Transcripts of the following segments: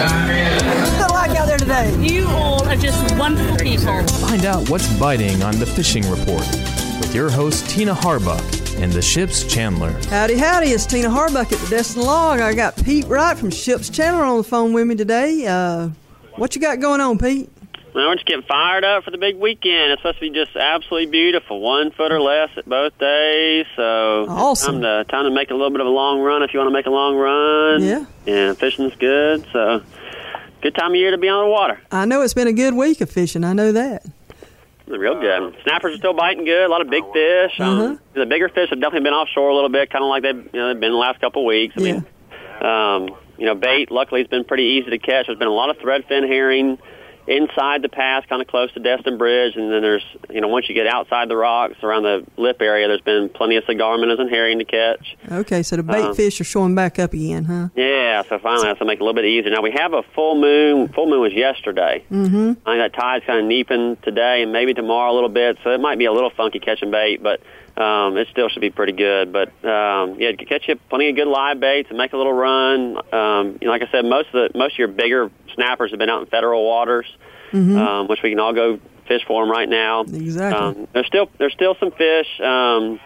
What's it like out there today? You all are just wonderful people. Find out what's biting on the Fishing Report with your host, Tina Harbuck, and the ship's Chandler. Howdy, howdy. It's Tina Harbuck at the Destin Log. I got Pete Wright from Ship's Chandler on the phone with me today. Uh, what you got going on, Pete? Well, we're just getting fired up for the big weekend. It's supposed to be just absolutely beautiful. One foot or less at both days. So Awesome. time to time to make a little bit of a long run if you want to make a long run. Yeah. And fishing's good. So good time of year to be on the water. I know it's been a good week of fishing. I know that. Real good. Snappers are still biting good. A lot of big fish. Uh-huh. Um, the bigger fish have definitely been offshore a little bit, kind of like they've you know they've been the last couple of weeks. I mean, um, you know, bait luckily it's been pretty easy to catch. There's been a lot of threadfin herring inside the pass, kind of close to Destin Bridge, and then there's you know once you get outside the rocks around the lip area, there's been plenty of cigar minnows and herring to catch. Okay, so the bait Um, fish are showing back up again, huh? Yeah, so finally that's to make it a little bit easier. Now we have a full moon. Full moon was yesterday. Mm-hmm. I think that tide's kind of neaping today and maybe tomorrow a little bit, so it might be a little funky catching bait, but um, it still should be pretty good. But um, yeah, catch you plenty of good live baits and make a little run. Um, you know, like I said, most of the most of your bigger snappers have been out in federal waters, Mhm. um, which we can all go fish for them right now. Exactly. Um, there's still there's still some fish. Um,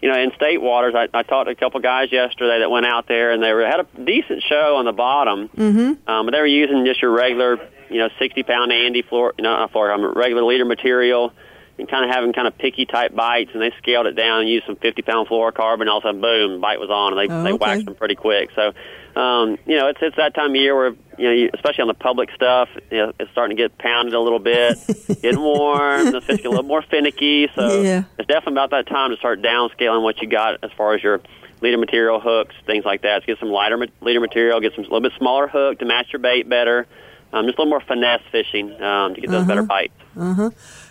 you know, in state waters, I, I talked to a couple guys yesterday that went out there and they were had a decent show on the bottom. Mm-hmm. Um, but they were using just your regular, you know, 60 pound Andy floor, you know, not floor, regular leader material and kind of having kind of picky type bites. And they scaled it down and used some 50 pound fluorocarbon. And all of a sudden, boom, bite was on and they, Oh, they waxed them pretty quick. So, um, you know, it's, it's that time of year where, you know, you, especially on the public stuff, you know, it's starting to get pounded a little bit, getting warm, the fish get a little more finicky. So Yeah. it's definitely about that time to start downscaling what you got as far as your leader material hooks, things like that. So get some lighter leader material, get some a little bit smaller hook to match your bait better. Um, just a little more finesse fishing um, to get those better Uh-huh. bites. Uh-huh.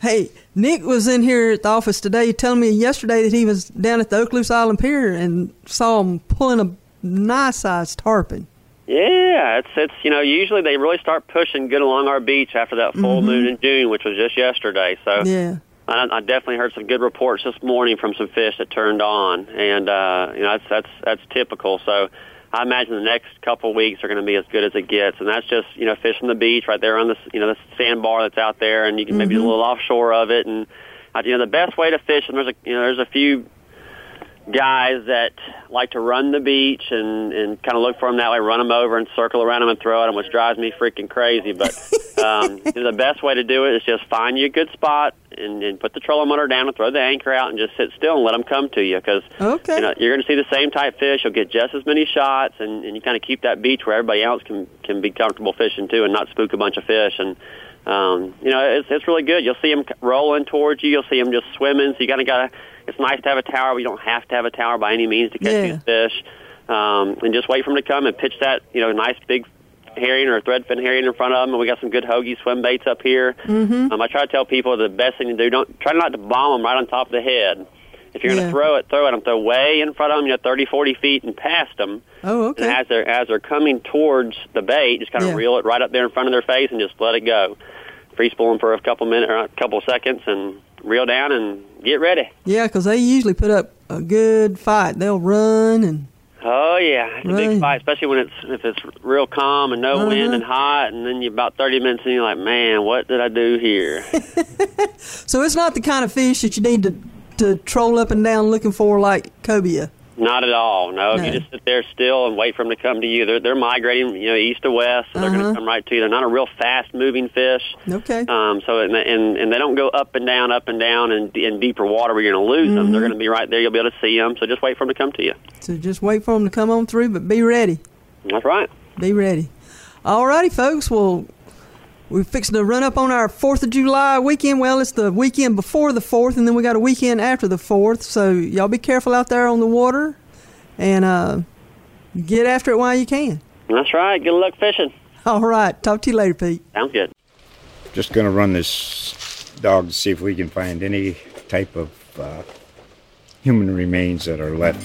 Hey, Nick was in here at the office today telling me yesterday that he was down at the Okaloosa Island Pier and saw him pulling a nice sized tarpon. Yeah, it's it's you know usually they really start pushing good along our beach after that full Mhm. moon in June, which was just yesterday. So Yeah. I, I definitely heard some good reports this morning from some fish that turned on, and uh, you know that's that's that's typical. So I imagine the next couple weeks are going to be as good as it gets, and that's just you know fishing the beach right there on the you know the sandbar that's out there, and you can maybe do a little offshore of it, and uh, you know the best way to fish. And there's a you know there's a few guys that like to run the beach and and kind of look for them that way, run them over and circle around them and throw at them, which drives me freaking crazy. But um, the best way to do it is just find you a good spot and, and put the trolling motor down and throw the anchor out and just sit still and let them come to you because Okay. you know you're going to see the same type fish. You'll get just as many shots, and, and you kind of keep that beach where everybody else can can be comfortable fishing too, and not spook a bunch of fish. And um, you know it's it's really good. You'll see them rolling towards you. You'll see them just swimming. So you kind of got to. It's nice to have a tower, but you don't have to have a tower by any means to catch Yeah. these fish. Um, and just wait for them to come and pitch that you know nice big herring or threadfin herring in front of them. And we got some good Hogy swim baits up here. Mm-hmm. Um, I try to tell people the best thing to do don't try not to bomb them right on top of the head. If you're going to throw it, throw it. them. Throw way in front of them, you know, 30, 40 feet and past them. Oh, And okay. as they're as they're coming towards the bait, just kind of Yeah. reel it right up there in front of their face and just let it go. Free spool them for a couple minutes or a couple seconds and reel down and get ready. Yeah, 'cause they usually put up a good fight. They'll run and Oh yeah, it's a big fight, especially when it's if it's real calm and no Uh-huh. wind and hot, and then you about thirty minutes and you're like, man, what did I do here? so it's not the kind of fish that you need to to troll up and down looking for like cobia. Not at all. No, No. you just sit there still and wait for them to come to you. They're they're migrating, you know, east to west, so they're going Uh-huh. to come right to you. They're not a real fast moving fish. Okay. Um, so and, and and they don't go up and down, up and down, in, in deeper water where you're going to lose them. Mm-hmm. They're going to be right there. You'll be able to see them. So just wait for them to come to you. So just wait for them to come on through, but be ready. That's right. Be ready. All righty, folks. Well, we're fixing to run up on our 4th of July weekend. Well, it's the weekend before the 4th, and then we got a weekend after the 4th. So y'all be careful out there on the water and uh, get after it while you can. That's right. Good luck fishing. All right. Talk to you later, Pete. Sounds good. Just going to run this dog to see if we can find any type of uh, human remains that are left.